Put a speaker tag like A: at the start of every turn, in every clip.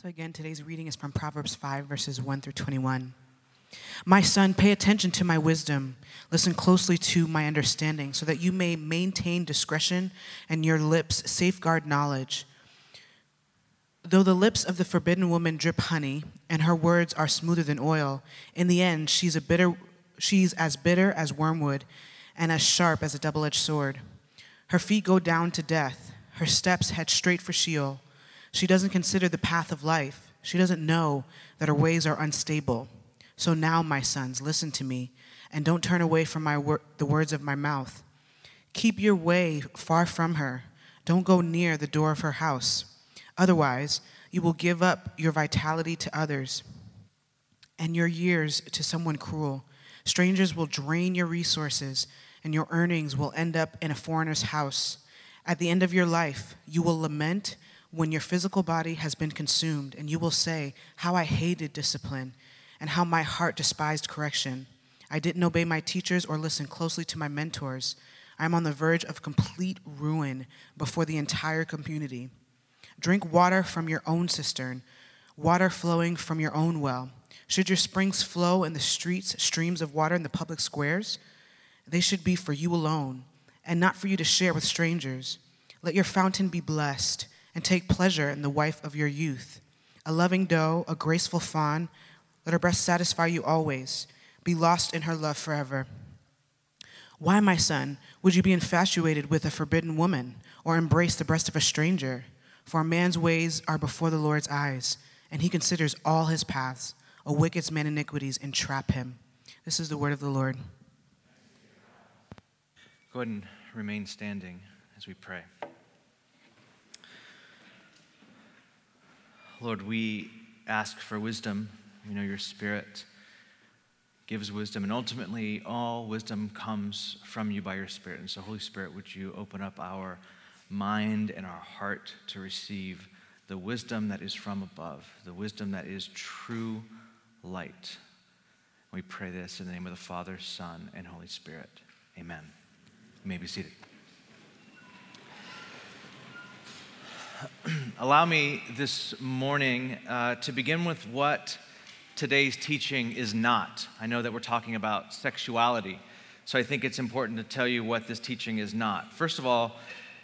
A: So, again, today's reading is from Proverbs 5, verses 1 through 21. My son, pay attention to my wisdom. Listen closely to my understanding, so that you may maintain discretion and your lips safeguard knowledge. Though the lips of the forbidden woman drip honey, and her words are smoother than oil, in the end she's, a bitter, she's as bitter as wormwood and as sharp as a double edged sword. Her feet go down to death, her steps head straight for Sheol. She doesn't consider the path of life. She doesn't know that her ways are unstable. So now, my sons, listen to me, and don't turn away from my wor- the words of my mouth. Keep your way far from her. Don't go near the door of her house. Otherwise, you will give up your vitality to others and your years to someone cruel. Strangers will drain your resources, and your earnings will end up in a foreigner's house. At the end of your life, you will lament when your physical body has been consumed, and you will say, How I hated discipline, and how my heart despised correction. I didn't obey my teachers or listen closely to my mentors. I'm on the verge of complete ruin before the entire community. Drink water from your own cistern, water flowing from your own well. Should your springs flow in the streets, streams of water in the public squares? They should be for you alone, and not for you to share with strangers. Let your fountain be blessed and take pleasure in the wife of your youth. A loving doe, a graceful fawn, let her breast satisfy you always. Be lost in her love forever. Why, my son, would you be infatuated with a forbidden woman or embrace the breast of a stranger? For a man's ways are before the Lord's eyes, and he considers all his paths. A wicked man's iniquities entrap him. This is the word of the Lord.
B: Go ahead and remain standing as we pray. Lord, we ask for wisdom. We know your Spirit gives wisdom, and ultimately, all wisdom comes from you by your Spirit. And so, Holy Spirit, would you open up our mind and our heart to receive the wisdom that is from above, the wisdom that is true light? We pray this in the name of the Father, Son, and Holy Spirit. Amen. You may be seated. allow me this morning uh, to begin with what today's teaching is not. I know that we're talking about sexuality, so I think it's important to tell you what this teaching is not. First of all,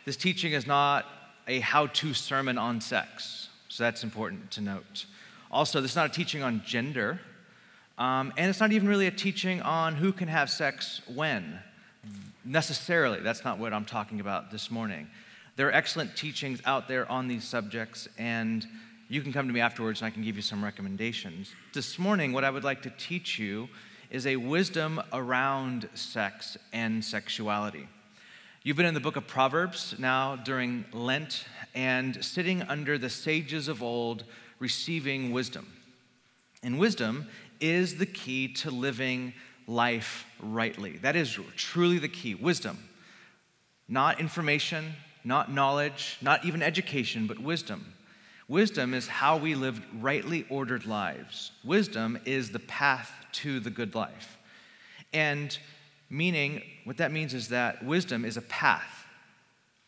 B: this teaching is not a how to sermon on sex, so that's important to note. Also, this is not a teaching on gender, um, and it's not even really a teaching on who can have sex when, necessarily. That's not what I'm talking about this morning. There are excellent teachings out there on these subjects, and you can come to me afterwards and I can give you some recommendations. This morning, what I would like to teach you is a wisdom around sex and sexuality. You've been in the book of Proverbs now during Lent and sitting under the sages of old receiving wisdom. And wisdom is the key to living life rightly. That is truly the key wisdom. Not information, not knowledge, not even education, but wisdom. Wisdom is how we live rightly ordered lives. Wisdom is the path to the good life. And meaning, what that means is that wisdom is a path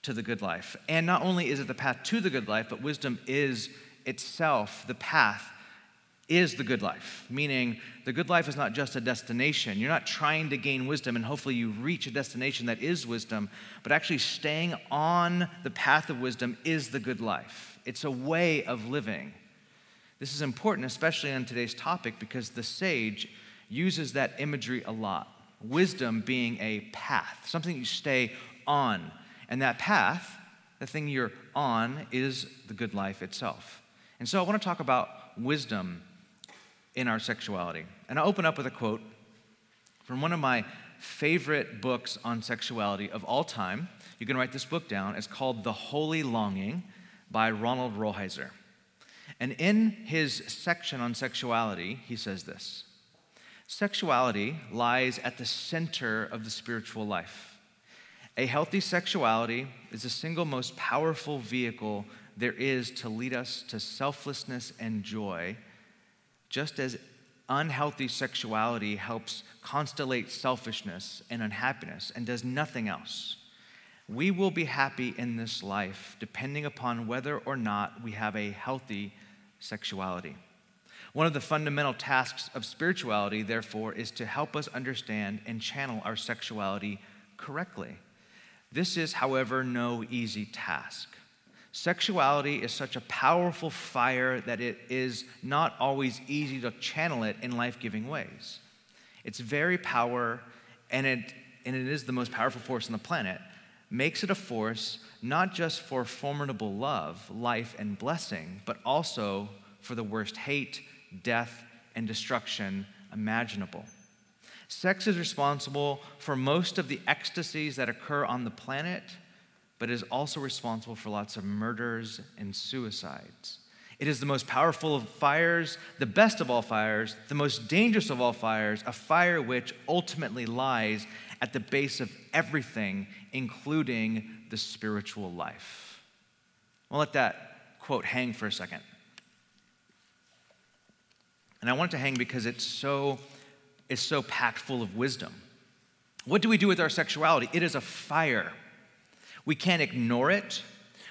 B: to the good life. And not only is it the path to the good life, but wisdom is itself the path is the good life, meaning the good life is not just a destination. You're not trying to gain wisdom and hopefully you reach a destination that is wisdom, but actually staying on the path of wisdom is the good life. It's a way of living. This is important, especially on today's topic, because the sage uses that imagery a lot. Wisdom being a path, something you stay on. And that path, the thing you're on, is the good life itself. And so I want to talk about wisdom in our sexuality. And I'll open up with a quote from one of my favorite books on sexuality of all time. You can write this book down. It's called The Holy Longing by Ronald Rolheiser. And in his section on sexuality, he says this Sexuality lies at the center of the spiritual life. A healthy sexuality is the single most powerful vehicle there is to lead us to selflessness and joy just as unhealthy sexuality helps constellate selfishness and unhappiness and does nothing else, we will be happy in this life depending upon whether or not we have a healthy sexuality. One of the fundamental tasks of spirituality, therefore, is to help us understand and channel our sexuality correctly. This is, however, no easy task. Sexuality is such a powerful fire that it is not always easy to channel it in life giving ways. Its very power, and it, and it is the most powerful force on the planet, makes it a force not just for formidable love, life, and blessing, but also for the worst hate, death, and destruction imaginable. Sex is responsible for most of the ecstasies that occur on the planet, but is also responsible for lots of murders and suicides. It is the most powerful of fires, the best of all fires, the most dangerous of all fires, a fire which ultimately lies at the base of everything, including the spiritual life. I'll let that quote hang for a second. And I want it to hang because it's so, it's so packed full of wisdom. What do we do with our sexuality? It is a fire. We can't ignore it.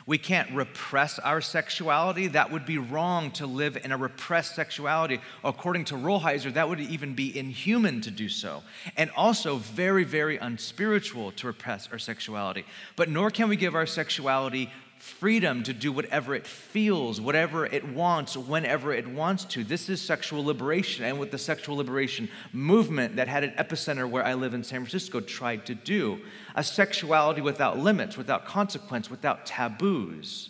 B: We can't repress our sexuality. That would be wrong to live in a repressed sexuality. According to Rolheiser, that would even be inhuman to do so. And also very, very unspiritual to repress our sexuality. But nor can we give our sexuality freedom to do whatever it feels, whatever it wants, whenever it wants to. This is sexual liberation. And what the sexual liberation movement that had an epicenter where I live in San Francisco tried to do a sexuality without limits, without consequence, without taboos.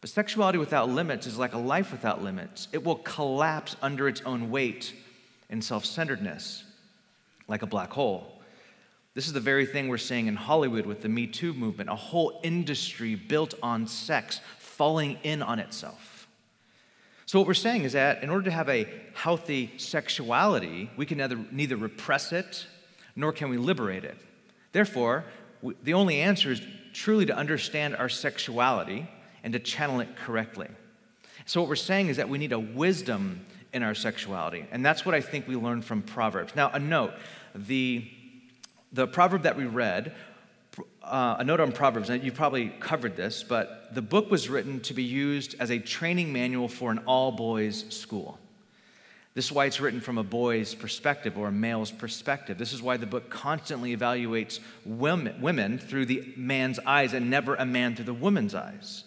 B: But sexuality without limits is like a life without limits. It will collapse under its own weight and self centeredness, like a black hole. This is the very thing we're seeing in Hollywood with the Me Too movement, a whole industry built on sex falling in on itself. So, what we're saying is that in order to have a healthy sexuality, we can neither, neither repress it nor can we liberate it. Therefore, we, the only answer is truly to understand our sexuality and to channel it correctly. So, what we're saying is that we need a wisdom in our sexuality. And that's what I think we learn from Proverbs. Now, a note the the proverb that we read, uh, a note on Proverbs, and you've probably covered this, but the book was written to be used as a training manual for an all boys school. This is why it's written from a boy's perspective or a male's perspective. This is why the book constantly evaluates women, women through the man's eyes and never a man through the woman's eyes.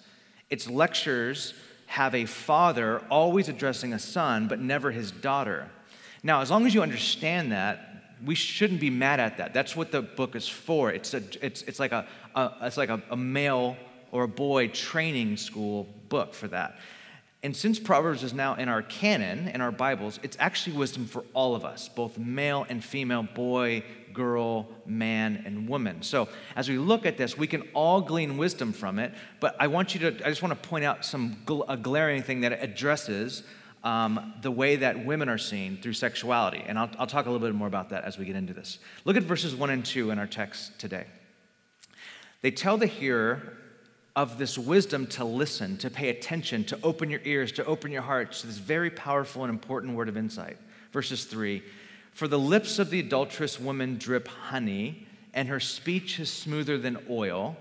B: Its lectures have a father always addressing a son, but never his daughter. Now, as long as you understand that, we shouldn't be mad at that. That's what the book is for. It's, a, it's, it's like, a, a it's like a, a male or a boy training school book for that. And since Proverbs is now in our canon, in our Bibles, it's actually wisdom for all of us, both male and female, boy, girl, man, and woman. So as we look at this, we can all glean wisdom from it. But I want you to, I just want to point out some a glaring thing that it addresses um, the way that women are seen through sexuality. And I'll, I'll talk a little bit more about that as we get into this. Look at verses 1 and 2 in our text today. They tell the hearer of this wisdom to listen, to pay attention, to open your ears, to open your hearts to this very powerful and important word of insight. Verses 3 For the lips of the adulterous woman drip honey, and her speech is smoother than oil.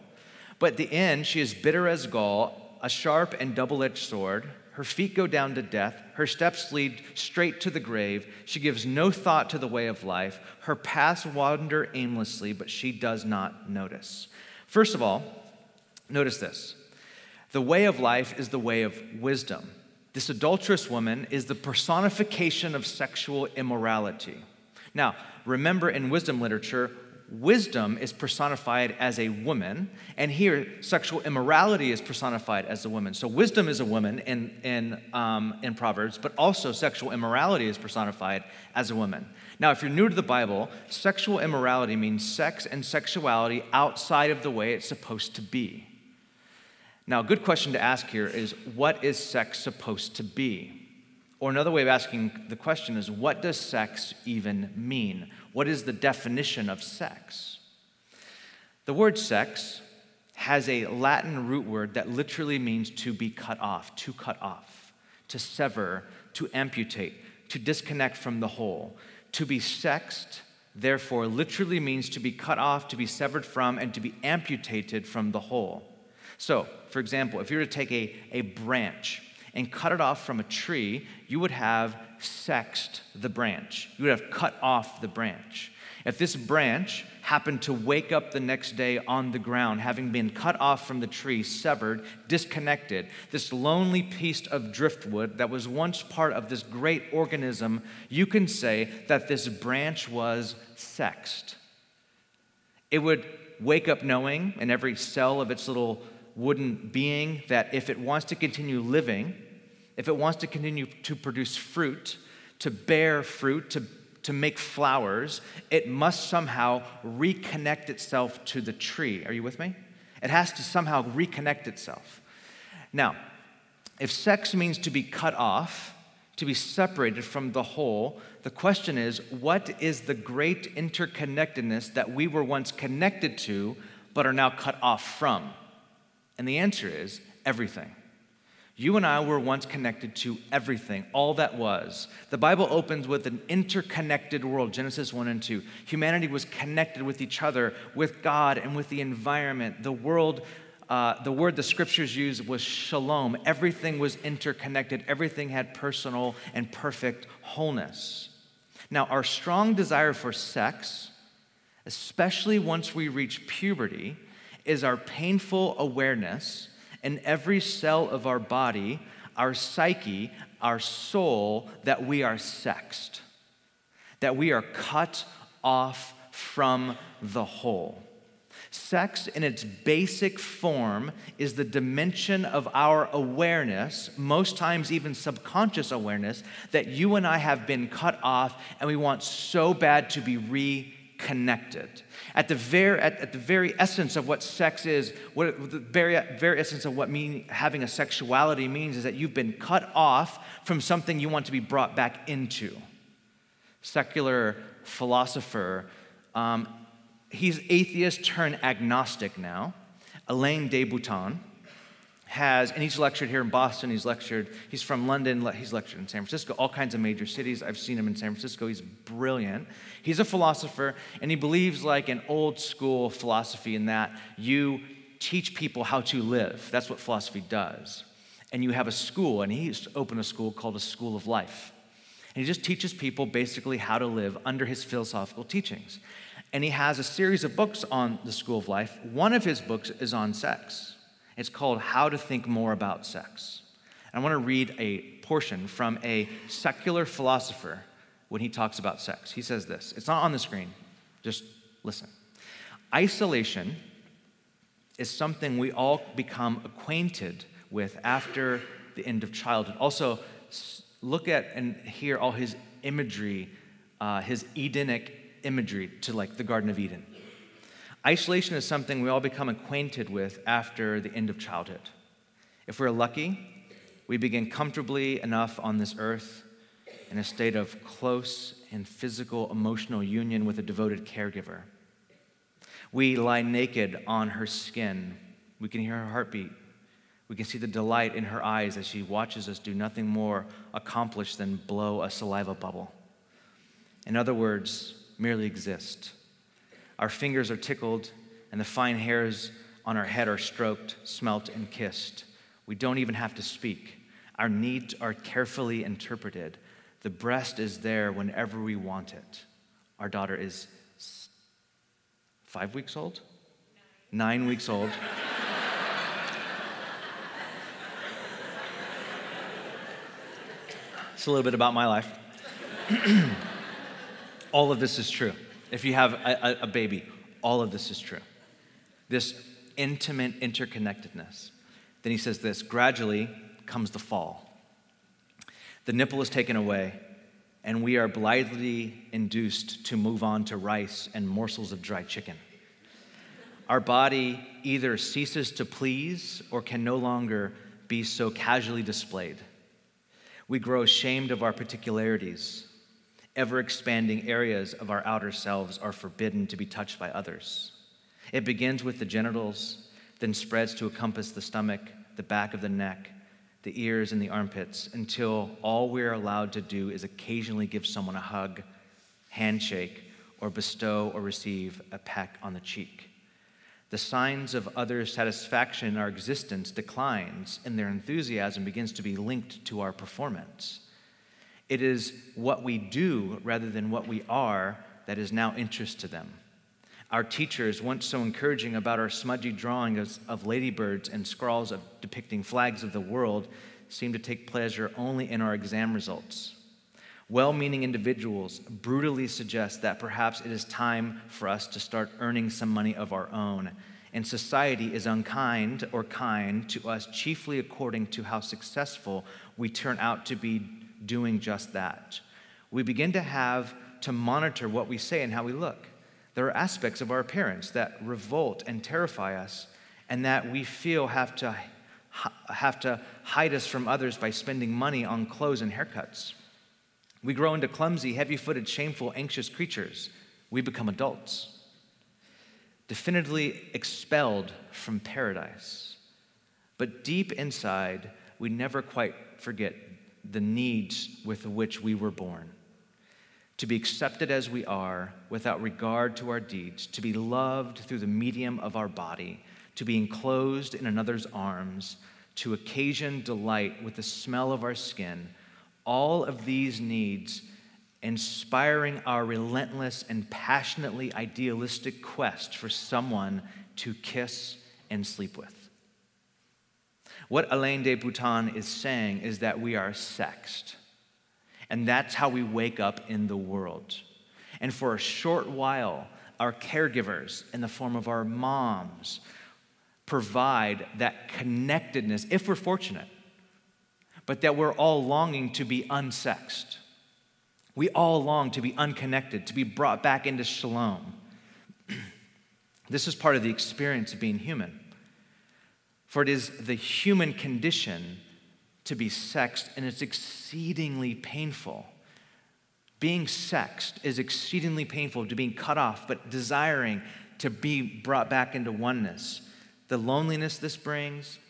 B: But the end, she is bitter as gall, a sharp and double edged sword. Her feet go down to death. Her steps lead straight to the grave. She gives no thought to the way of life. Her paths wander aimlessly, but she does not notice. First of all, notice this the way of life is the way of wisdom. This adulterous woman is the personification of sexual immorality. Now, remember in wisdom literature, wisdom is personified as a woman, and here sexual immorality is personified as a woman. So wisdom is a woman in, in, um, in Proverbs, but also sexual immorality is personified as a woman. Now, if you're new to the Bible, sexual immorality means sex and sexuality outside of the way it's supposed to be. Now, a good question to ask here is what is sex supposed to be? Or another way of asking the question is what does sex even mean? What is the definition of sex? The word sex has a Latin root word that literally means to be cut off, to cut off, to sever, to amputate, to disconnect from the whole. To be sexed, therefore, literally means to be cut off, to be severed from, and to be amputated from the whole. So, for example, if you were to take a, a branch and cut it off from a tree, you would have sexed the branch. You would have cut off the branch. If this branch happened to wake up the next day on the ground, having been cut off from the tree, severed, disconnected, this lonely piece of driftwood that was once part of this great organism, you can say that this branch was sexed. It would wake up knowing in every cell of its little wooden being that if it wants to continue living, if it wants to continue to produce fruit, to bear fruit, to to make flowers, it must somehow reconnect itself to the tree. Are you with me? It has to somehow reconnect itself. Now, if sex means to be cut off, to be separated from the whole, the question is what is the great interconnectedness that we were once connected to but are now cut off from? And the answer is everything. You and I were once connected to everything, all that was. The Bible opens with an interconnected world, Genesis 1 and 2. Humanity was connected with each other, with God, and with the environment. The world, uh, the word the scriptures use was shalom. Everything was interconnected, everything had personal and perfect wholeness. Now, our strong desire for sex, especially once we reach puberty, is our painful awareness in every cell of our body, our psyche, our soul, that we are sexed, that we are cut off from the whole. Sex, in its basic form, is the dimension of our awareness, most times even subconscious awareness, that you and I have been cut off and we want so bad to be reconnected. At the very, at, at the very essence of what sex is, what the very, very essence of what mean, having a sexuality means is that you've been cut off from something you want to be brought back into. Secular philosopher, um, he's atheist turned agnostic now, Alain de Botton has, and he's lectured here in Boston, he's lectured, he's from London, he's lectured in San Francisco, all kinds of major cities. I've seen him in San Francisco. He's brilliant. He's a philosopher, and he believes like an old school philosophy in that you teach people how to live. That's what philosophy does. And you have a school, and he used to open a school called a School of Life. And he just teaches people basically how to live under his philosophical teachings. And he has a series of books on the School of Life. One of his books is on sex. It's called How to Think More About Sex. And I want to read a portion from a secular philosopher when he talks about sex. He says this it's not on the screen, just listen. Isolation is something we all become acquainted with after the end of childhood. Also, look at and hear all his imagery, uh, his Edenic imagery to like the Garden of Eden. Isolation is something we all become acquainted with after the end of childhood. If we're lucky, we begin comfortably enough on this earth in a state of close and physical emotional union with a devoted caregiver. We lie naked on her skin. We can hear her heartbeat. We can see the delight in her eyes as she watches us do nothing more accomplished than blow a saliva bubble. In other words, merely exist. Our fingers are tickled, and the fine hairs on our head are stroked, smelt, and kissed. We don't even have to speak. Our needs are carefully interpreted. The breast is there whenever we want it. Our daughter is five weeks old? Nine weeks old. it's a little bit about my life. All of this is true if you have a, a, baby, all of this is true. This intimate interconnectedness. Then he says this gradually comes the fall. The nipple is taken away, and we are blithely induced to move on to rice and morsels of dry chicken. Our body either ceases to please or can no longer be so casually displayed. We grow ashamed of our particularities ever expanding areas of our outer selves are forbidden to be touched by others. It begins with the genitals, then spreads to encompass the stomach, the back of the neck, the ears, and the armpits, until all we're allowed to do is occasionally give someone a hug, handshake, or bestow or receive a peck on the cheek. The signs of others' satisfaction in our existence declines, and their enthusiasm begins to be linked to our performance. It is what we do rather than what we are that is now interest to them. Our teachers, once so encouraging about our smudgy drawings of ladybirds and scrawls of depicting flags of the world, seem to take pleasure only in our exam results. Well meaning individuals brutally suggest that perhaps it is time for us to start earning some money of our own. And society is unkind or kind to us chiefly according to how successful we turn out to be doing just that. We begin to have to monitor what we say and how we look. There are aspects of our appearance that revolt and terrify us, and that we feel have to, have to hide us from others by spending money on clothes and haircuts. We grow into clumsy, heavy footed, shameful, anxious creatures. We become adults, definitively expelled from paradise. But deep inside, we never quite forget the needs with which we were born to be accepted as we are without regard to our deeds, to be loved through the medium of our body, to be enclosed in another's arms, to occasion delight with the smell of our skin, all of these needs inspiring our relentless and passionately idealistic quest for someone to kiss and sleep with. What Alain de Botton is saying is that we are sexed. And that's how we wake up in the world. And for a short while, our caregivers, in the form of our moms, provide that connectedness, if we're fortunate but that we're all longing to be unsexed. We all long to be unconnected, to be brought back into shalom. this is part of the experience of being human. For it is the human condition to be sexed, and it's exceedingly painful. Being sexed is exceedingly painful to being cut off, but desiring to be brought back into oneness. The loneliness this brings,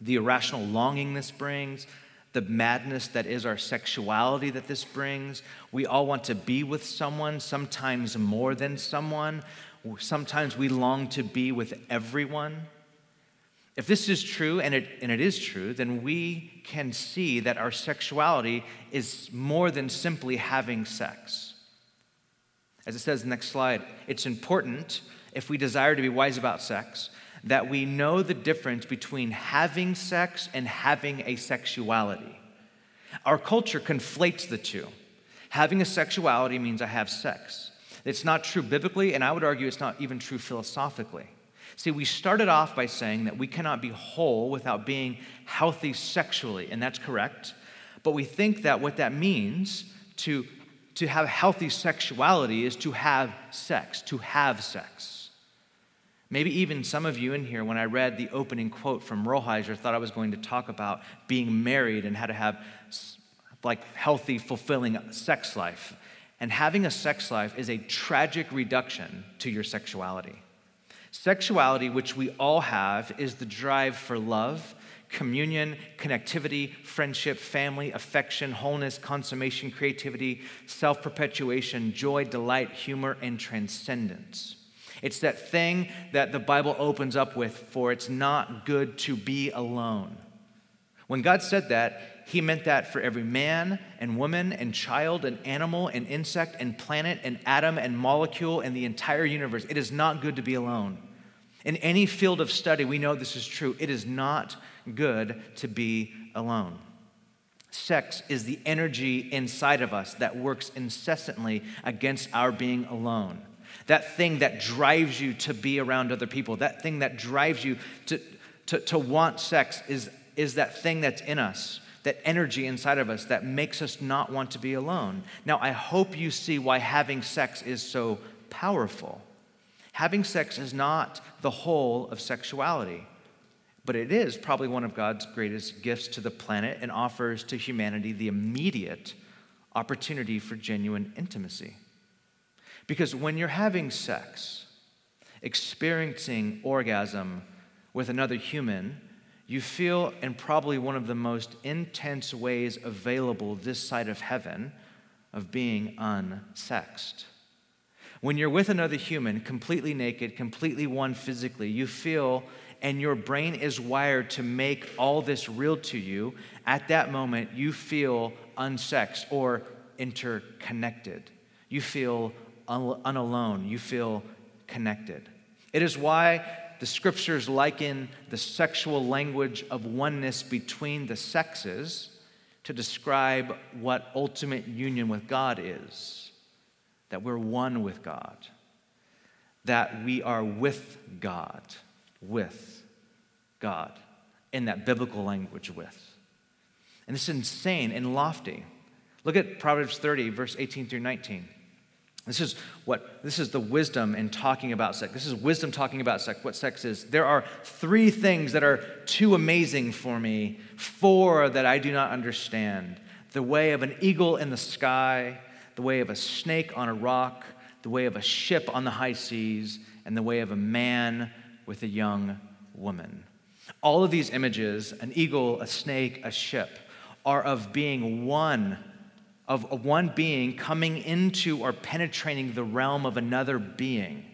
B: the irrational longing this brings, the madness that is our sexuality that this brings. We all want to be with someone, sometimes more than someone. Sometimes we long to be with everyone. If this is true, and it, and it is true, then we can see that our sexuality is more than simply having sex. As it says in the next slide, it's important if we desire to be wise about sex that we know the difference between having sex and having a sexuality. Our culture conflates the two. Having a sexuality means I have sex. It's not true biblically, and I would argue it's not even true philosophically. See, we started off by saying that we cannot be whole without being healthy sexually, and that's correct. But we think that what that means to, to have healthy sexuality is to have sex, to have sex. Maybe even some of you in here, when I read the opening quote from Rolheiser, thought I was going to talk about being married and how to have like healthy, fulfilling sex life. And having a sex life is a tragic reduction to your sexuality. Sexuality, which we all have, is the drive for love, communion, connectivity, friendship, family, affection, wholeness, consummation, creativity, self perpetuation, joy, delight, humor, and transcendence. It's that thing that the Bible opens up with for it's not good to be alone. When God said that, he meant that for every man and woman and child and animal and insect and planet and atom and molecule and the entire universe. It is not good to be alone. In any field of study, we know this is true. It is not good to be alone. Sex is the energy inside of us that works incessantly against our being alone that thing that drives you to be around other people, that thing that drives you to, to, to want sex is, is that thing that's in us, that energy inside of us that makes us not want to be alone. Now, I hope you see why having sex is so powerful. Having sex is not the whole of sexuality, but it is probably one of God's greatest gifts to the planet and offers to humanity the immediate opportunity for genuine intimacy. Because when you're having sex, experiencing orgasm with another human, you feel in probably one of the most intense ways available this side of heaven of being unsexed. When you're with another human, completely naked, completely one physically, you feel, and your brain is wired to make all this real to you. At that moment, you feel unsexed or interconnected. You feel un- unalone. You feel connected. It is why the scriptures liken the sexual language of oneness between the sexes to describe what ultimate union with God is that we're one with God, that we are with God, with God, in that biblical language, with. And this is insane and lofty. Look at Proverbs 30, verse 18 through 19. This is what this is the wisdom in talking about sex. This is wisdom talking about sex, what sex is. There are three things that are too amazing for me, four that I do not understand. The way of an eagle in the sky, the way of a snake on a rock, the way of a ship on the high seas, and the way of a man with a young woman. All of these images, an eagle, a snake, a ship, are of being one of one being coming into or penetrating the realm of another being.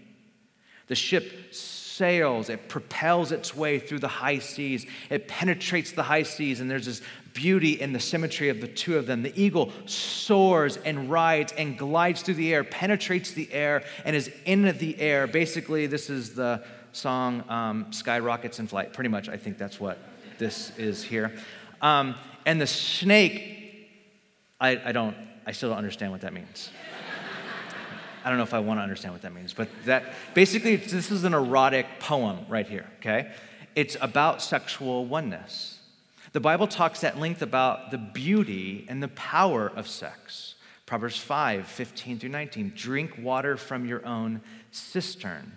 B: The ship sails, it propels its way through the high seas, it penetrates the high seas, and there's this beauty in the symmetry of the two of them. The eagle soars and rides and glides through the air, penetrates the air, and is in the air. Basically, this is the song um, Skyrockets in Flight. Pretty much, I think that's what this is here. Um, and the snake I, I don't, I still don't understand what that means. I don't know if I want to understand what that means, but that basically, this is an erotic poem right here, okay? It's about sexual oneness. The Bible talks at length about the beauty and the power of sex. Proverbs 5, 15 through 19. Drink water from your own cistern,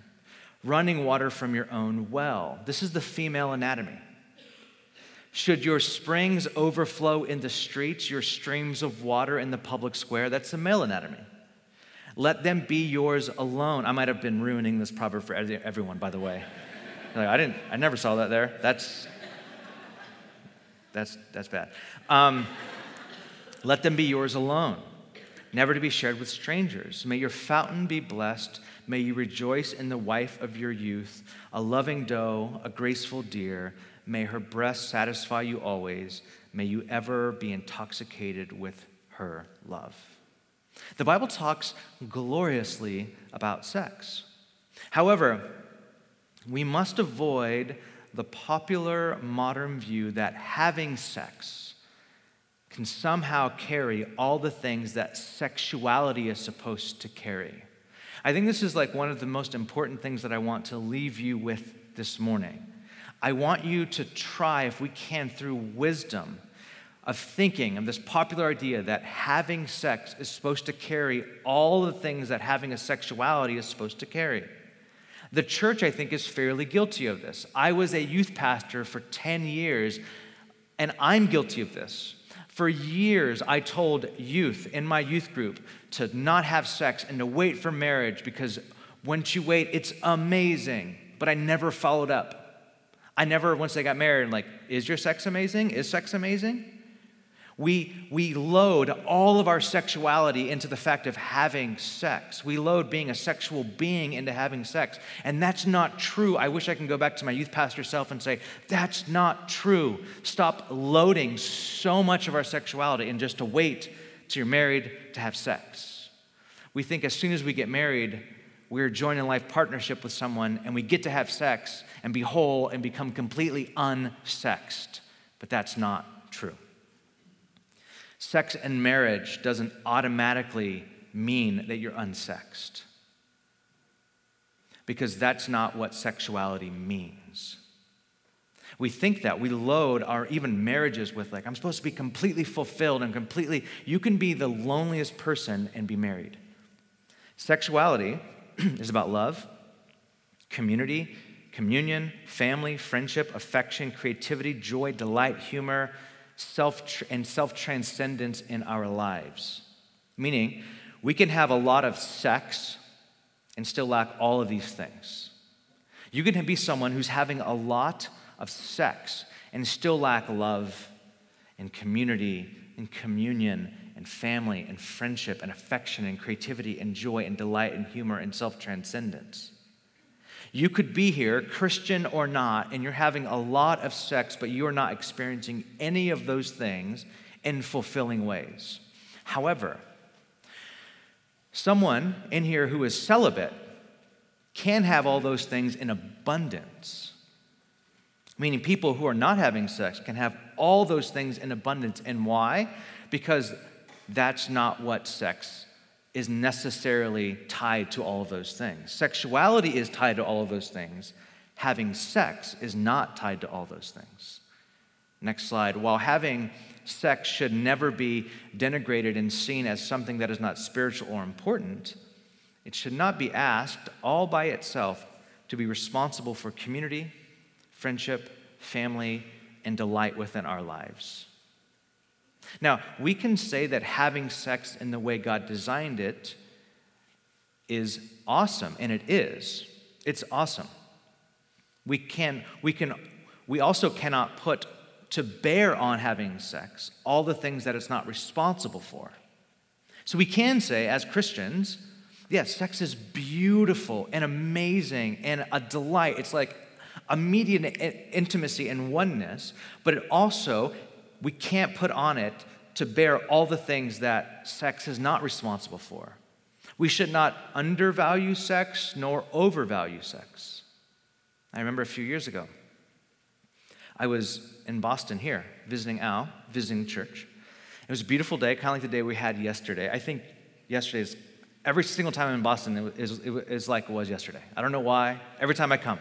B: running water from your own well. This is the female anatomy. Should your springs overflow in the streets, your streams of water in the public square? That's the male anatomy. Let them be yours alone. I might have been ruining this proverb for everyone, by the way. Like, I didn't. I never saw that there. That's that's that's bad. Um, let them be yours alone, never to be shared with strangers. May your fountain be blessed. May you rejoice in the wife of your youth, a loving doe, a graceful deer May her breast satisfy you always. May you ever be intoxicated with her love. The Bible talks gloriously about sex. However, we must avoid the popular modern view that having sex can somehow carry all the things that sexuality is supposed to carry. I think this is like one of the most important things that I want to leave you with this morning. I want you to try, if we can, through wisdom of thinking of this popular idea that having sex is supposed to carry all the things that having a sexuality is supposed to carry. The church, I think, is fairly guilty of this. I was a youth pastor for 10 years, and I'm guilty of this. For years, I told youth in my youth group to not have sex and to wait for marriage because once you wait, it's amazing. But I never followed up. I never, once they got married, like, is your sex amazing? Is sex amazing? We, we load all of our sexuality into the fact of having sex. We load being a sexual being into having sex. And that's not true. I wish I can go back to my youth pastor self and say, that's not true. Stop loading so much of our sexuality and just to wait till you're married to have sex. We think as soon as we get married, we're joining life partnership with someone and we get to have sex and be whole and become completely unsexed. But that's not true. Sex and marriage doesn't automatically mean that you're unsexed. Because that's not what sexuality means. We think that. We load our even marriages with, like, I'm supposed to be completely fulfilled and completely. You can be the loneliest person and be married. Sexuality is about love, community, communion, family, friendship, affection, creativity, joy, delight, humor, self and self transcendence in our lives. Meaning, we can have a lot of sex and still lack all of these things. You can be someone who's having a lot of sex and still lack love and community and communion and family and friendship and affection and creativity and joy and delight and humor and self transcendence. You could be here, Christian or not, and you're having a lot of sex, but you are not experiencing any of those things in fulfilling ways. However, someone in here who is celibate can have all those things in abundance. Meaning, people who are not having sex can have all those things in abundance. And why? Because that's not what sex is necessarily tied to all of those things. Sexuality is tied to all of those things. Having sex is not tied to all those things. Next slide. While having sex should never be denigrated and seen as something that is not spiritual or important, it should not be asked all by itself to be responsible for community, friendship, family, and delight within our lives. Now, we can say that having sex in the way God designed it is awesome, and it is. It's awesome. We can, we can, we also cannot put to bear on having sex all the things that it's not responsible for. So we can say, as Christians, yes, sex is beautiful and amazing and a delight. It's like immediate intimacy and oneness, but it also we can't put on it to bear all the things that sex is not responsible for. We should not undervalue sex nor overvalue sex. I remember a few years ago, I was in Boston here, visiting Al, visiting church. It was a beautiful day, kind of like the day we had yesterday. I think yesterday is, every single time I'm in Boston, it is, it is like it was yesterday. I don't know why. Every time I come,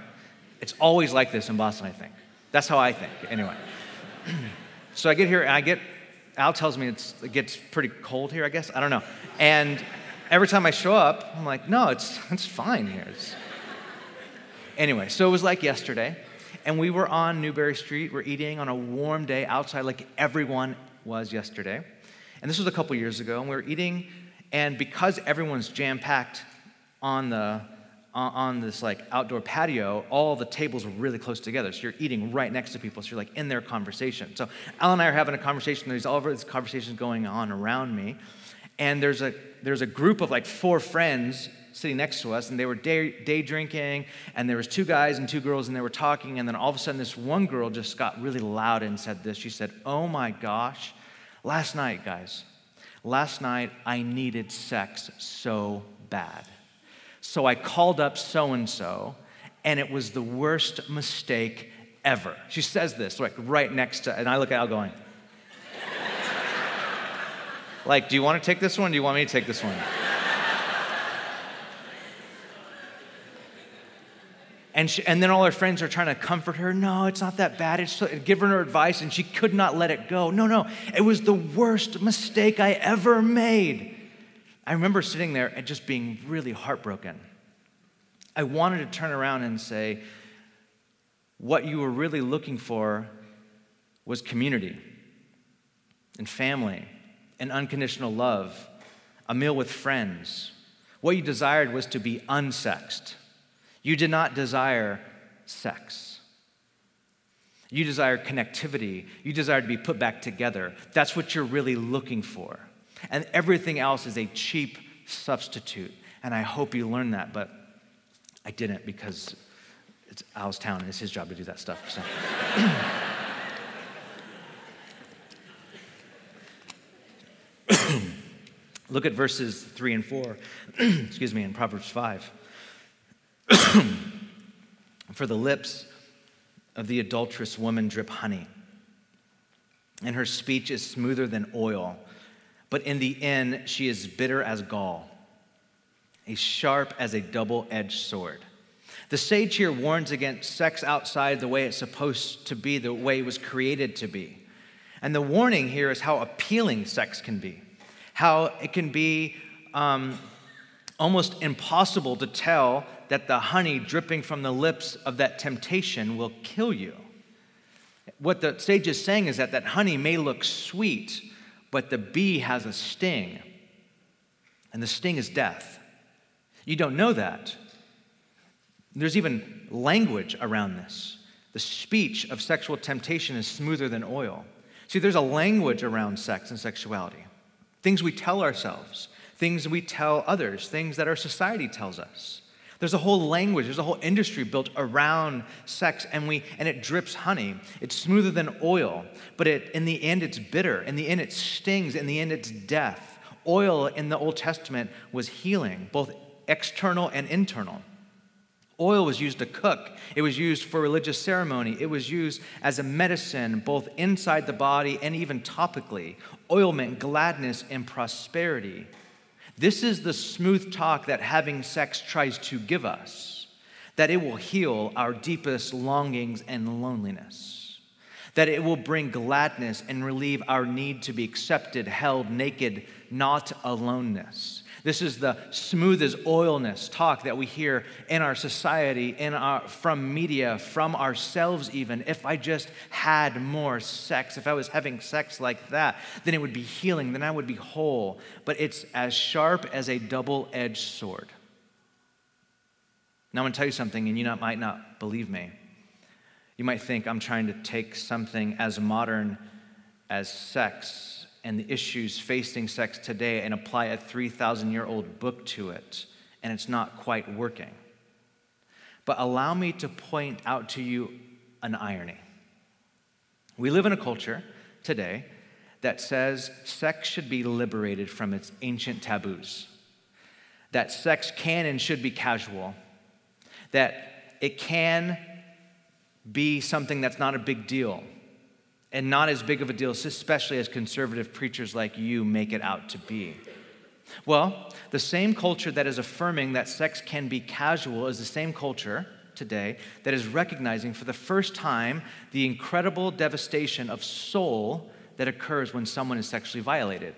B: it's always like this in Boston, I think. That's how I think, anyway. So I get here and I get, Al tells me it gets pretty cold here, I guess. I don't know. And every time I show up, I'm like, no, it's, it's fine here. It's... Anyway, so it was like yesterday. And we were on Newbury Street. We're eating on a warm day outside, like everyone was yesterday. And this was a couple years ago. And we were eating, and because everyone's jam packed on the on this like outdoor patio, all the tables were really close together. So you're eating right next to people. So you're like in their conversation. So Al and I are having a conversation. There's all of these conversations going on around me. And there's a, there's a group of like four friends sitting next to us and they were day, day drinking and there was two guys and two girls and they were talking and then all of a sudden this one girl just got really loud and said this she said oh my gosh last night guys last night i needed sex so bad so I called up so and so, and it was the worst mistake ever. She says this, like right next to, and I look at Al going, like, do you want to take this one? Do you want me to take this one? And, she, and then all her friends are trying to comfort her. No, it's not that bad. It's giving her advice, and she could not let it go. No, no, it was the worst mistake I ever made. I remember sitting there and just being really heartbroken. I wanted to turn around and say, what you were really looking for was community and family and unconditional love, a meal with friends. What you desired was to be unsexed. You did not desire sex. You desire connectivity. You desire to be put back together. That's what you're really looking for. And everything else is a cheap substitute. And I hope you learn that, but I didn't because it's Al's town and it's his job to do that stuff. So. Look at verses 3 and 4, excuse me, in Proverbs 5. For the lips of the adulterous woman drip honey, and her speech is smoother than oil but in the end, she is bitter as gall, as sharp as a double edged sword. The sage here warns against sex outside the way it's supposed to be, the way it was created to be. And the warning here is how appealing sex can be, how it can be um, almost impossible to tell that the honey dripping from the lips of that temptation will kill you. What the sage is saying is that that honey may look sweet, but the bee has a sting, and the sting is death. You don't know that. There's even language around this. The speech of sexual temptation is smoother than oil. See, there's a language around sex and sexuality. things we tell ourselves, things we tell others, things that our society tells us. There's a whole language, there's a whole industry built around sex, and, we, and it drips honey. It's smoother than oil, but it, in the end, it's bitter. In the end, it stings. In the end, it's death. Oil in the Old Testament was healing, both external and internal. Oil was used to cook. It was used for religious ceremony. It was used as a medicine, both inside the body and even topically. Oil meant gladness and prosperity. This is the smooth talk that having sex tries to give us that it will heal our deepest longings and loneliness, that it will bring gladness and relieve our need to be accepted, held naked, not aloneness. This is the smooth as oilness talk that we hear in our society, in our, from media, from ourselves, even. If I just had more sex, if I was having sex like that, then it would be healing, then I would be whole. But it's as sharp as a double edged sword. Now, I'm going to tell you something, and you not, might not believe me. You might think I'm trying to take something as modern as sex and the issues facing sex today and apply a 3,000 year old book to it, and it's not quite working. But allow me to point out to you an irony. We live in a culture today that says sex should be liberated from its ancient taboos, that sex can and should be casual, that it can be something that's not a big deal and not as big of a deal, especially as conservative preachers like you make it out to be. Well, the same culture that is affirming that sex can be casual is the same culture today that is recognizing for the first time the incredible devastation of soul that occurs when someone is sexually violated.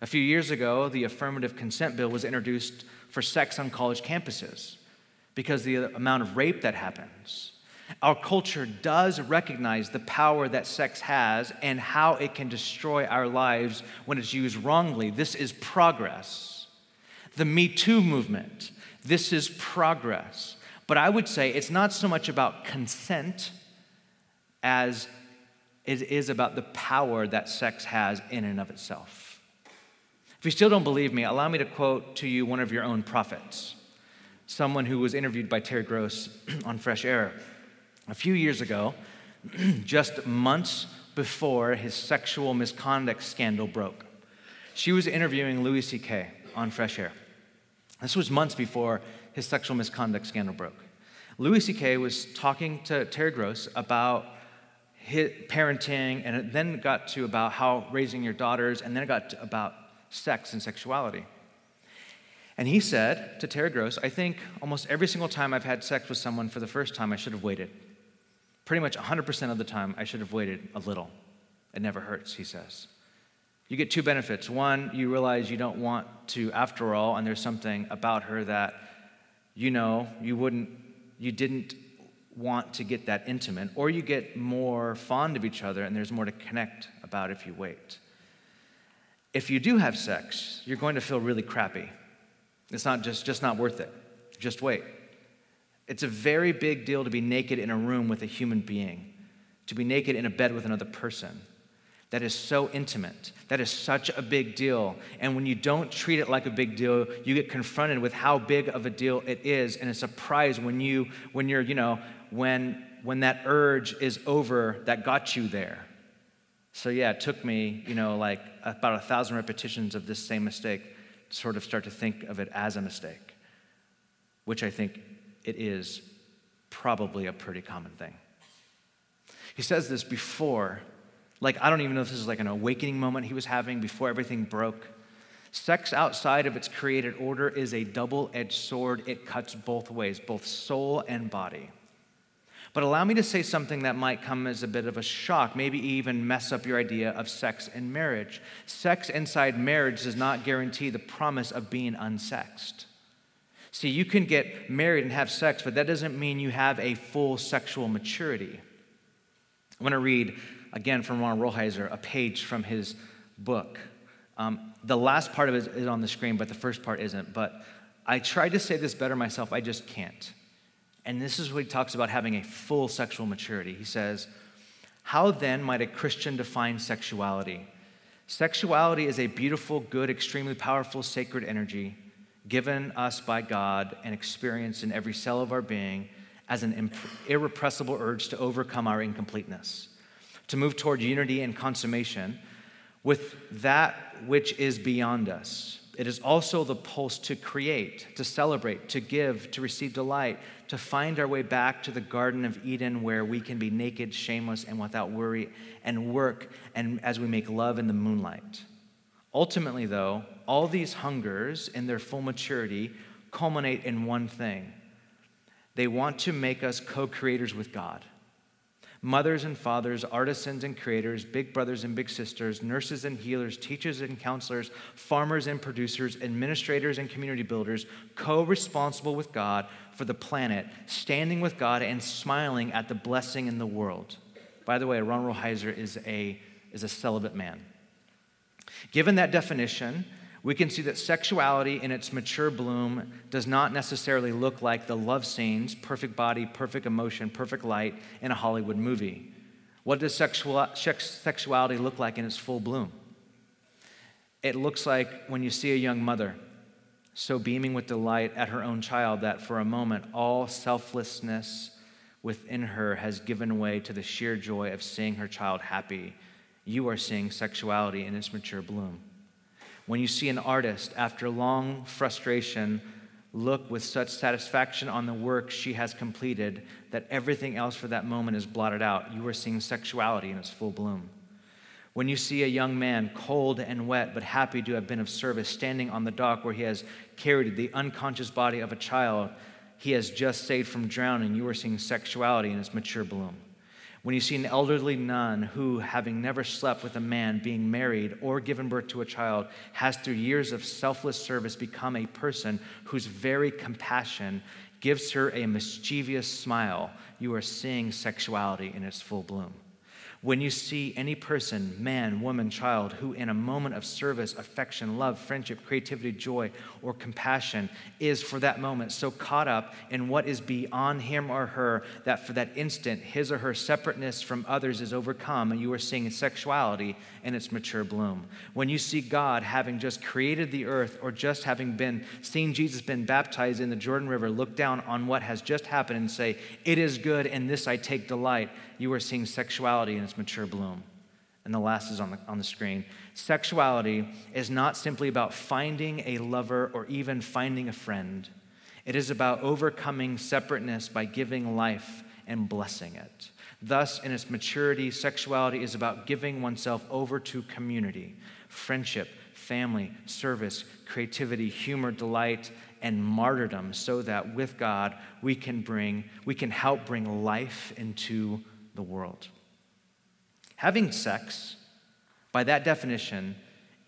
B: A few years ago, the affirmative consent bill was introduced for sex on college campuses because the amount of rape that happens our culture does recognize the power that sex has and how it can destroy our lives when it's used wrongly. This is progress. The Me Too movement, this is progress. But I would say it's not so much about consent as it is about the power that sex has in and of itself. If you still don't believe me, allow me to quote to you one of your own prophets, someone who was interviewed by Terry Gross on Fresh Air a few years ago, just months before his sexual misconduct scandal broke. She was interviewing Louis C.K. on Fresh Air. This was months before his sexual misconduct scandal broke. Louis C.K. was talking to Terry Gross about his parenting, and it then got to about how raising your daughters, and then it got about sex and sexuality. And he said to Terry Gross, I think almost every single time I've had sex with someone for the first time, I should have waited. Pretty much 100% of the time, I should have waited a little. It never hurts, he says. You get two benefits. One, you realize you don't want to, after all, and there's something about her that you know you wouldn't, you didn't want to get that intimate, or you get more fond of each other and there's more to connect about if you wait. If you do have sex, you're going to feel really crappy. It's not just, just not worth it. Just wait. It's a very big deal to be naked in a room with a human being, to be naked in a bed with another person. That is so intimate. That is such a big deal. And when you don't treat it like a big deal, you get confronted with how big of a deal it is. And it's a surprise when you, when you're, you know, when when that urge is over that got you there. So yeah, it took me, you know, like about a thousand repetitions of this same mistake to sort of start to think of it as a mistake, which I think it is probably a pretty common thing. He says this before, like, I don't even know if this is like an awakening moment he was having before everything broke. Sex outside of its created order is a double edged sword. It cuts both ways, both soul and body. But allow me to say something that might come as a bit of a shock, maybe even mess up your idea of sex and marriage. Sex inside marriage does not guarantee the promise of being unsexed. See, you can get married and have sex, but that doesn't mean you have a full sexual maturity. I want to read again from Ron Rolheiser a page from his book. Um, the last part of it is on the screen, but the first part isn't. But I tried to say this better myself, I just can't. And this is what he talks about having a full sexual maturity. He says, How then might a Christian define sexuality? Sexuality is a beautiful, good, extremely powerful, sacred energy given us by God and experienced in every cell of our being as an irrepressible urge to overcome our incompleteness, to move toward unity and consummation with that which is beyond us. It is also the pulse to create, to celebrate, to give, to receive delight, to find our way back to the Garden of Eden where we can be naked, shameless, and without worry, and work and as we make love in the moonlight. Ultimately, though, all these hungers in their full maturity culminate in one thing they want to make us co creators with God. Mothers and fathers, artisans and creators, big brothers and big sisters, nurses and healers, teachers and counselors, farmers and producers, administrators and community builders, co responsible with God for the planet, standing with God and smiling at the blessing in the world. By the way, Ron Rolheiser is a, is a celibate man. Given that definition, we can see that sexuality in its mature bloom does not necessarily look like the love scenes, perfect body, perfect emotion, perfect light in a Hollywood movie. What does sexual, sexuality look like in its full bloom? It looks like when you see a young mother so beaming with delight at her own child that for a moment all selflessness within her has given way to the sheer joy of seeing her child happy. You are seeing sexuality in its mature bloom. When you see an artist, after long frustration, look with such satisfaction on the work she has completed that everything else for that moment is blotted out, you are seeing sexuality in its full bloom. When you see a young man, cold and wet, but happy to have been of service, standing on the dock where he has carried the unconscious body of a child he has just saved from drowning, you are seeing sexuality in its mature bloom. When you see an elderly nun who, having never slept with a man, being married or given birth to a child, has through years of selfless service become a person whose very compassion gives her a mischievous smile, you are seeing sexuality in its full bloom. When you see any person, man, woman, child, who in a moment of service, affection, love, friendship, creativity, joy, or compassion is for that moment so caught up in what is beyond him or her that for that instant his or her separateness from others is overcome and you are seeing sexuality in its mature bloom. When you see God having just created the earth or just having been seen Jesus been baptized in the Jordan River, look down on what has just happened and say, It is good, and this I take delight you are seeing sexuality in its mature bloom. And the last is on the, on the screen. Sexuality is not simply about finding a lover or even finding a friend. It is about overcoming separateness by giving life and blessing it. Thus, in its maturity, sexuality is about giving oneself over to community, friendship, family, service, creativity, humor, delight, and martyrdom so that with God we can bring we can help bring life into the world. Having sex, by that definition,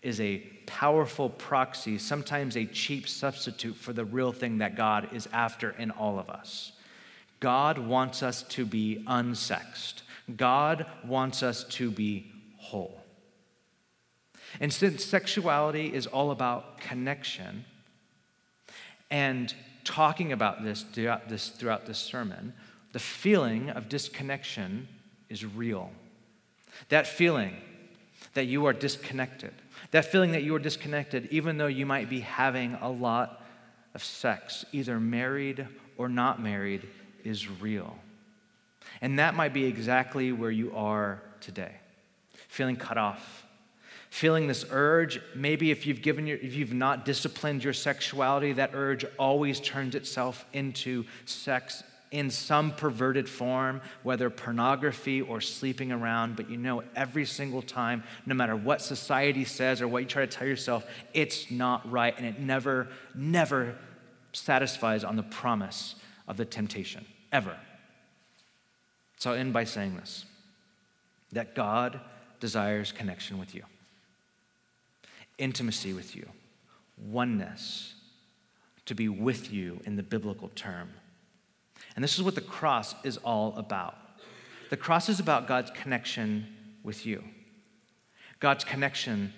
B: is a powerful proxy, sometimes a cheap substitute for the real thing that God is after in all of us. God wants us to be unsexed, God wants us to be whole. And since sexuality is all about connection, and talking about this throughout this, throughout this sermon, the feeling of disconnection is real. That feeling that you are disconnected, that feeling that you are disconnected, even though you might be having a lot of sex, either married or not married, is real. And that might be exactly where you are today, feeling cut off. Feeling this urge, maybe if you've given your, if you've not disciplined your sexuality, that urge always turns itself into sex in some perverted form, whether pornography or sleeping around, but you know every single time, no matter what society says or what you try to tell yourself, it's not right, and it never, never satisfies on the promise of the temptation, ever. So I'll end by saying this that God desires connection with you, intimacy with you, oneness, to be with you in the biblical term and this is what the cross is all about. The cross is about God's connection with you, God's connection,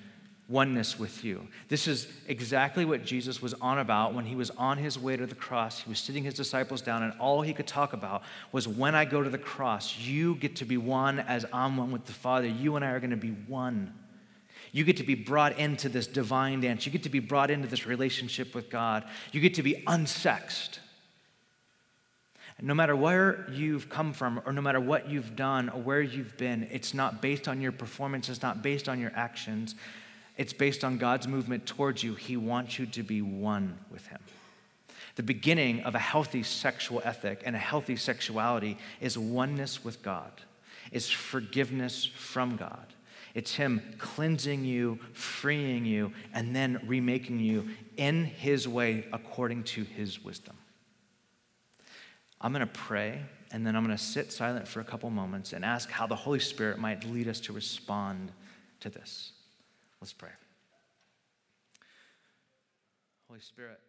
B: oneness with you. This is exactly what Jesus was on about when he was on his way to the cross. He was sitting his disciples down, and all he could talk about was when I go to the cross, you get to be one as I'm one with the Father. You and I are going to be one. You get to be brought into this divine dance. You get to be brought into this relationship with God. You get to be unsexed. No matter where you've come from, or no matter what you've done, or where you've been, it's not based on your performance, it's not based on your actions. It's based on God's movement towards you. He wants you to be one with Him. The beginning of a healthy sexual ethic and a healthy sexuality is oneness with God, is forgiveness from God. It's Him cleansing you, freeing you, and then remaking you in His way according to His wisdom. I'm going to pray, and then I'm going to sit silent for a couple moments and ask how the Holy Spirit might lead us to respond to this. Let's pray. Holy Spirit.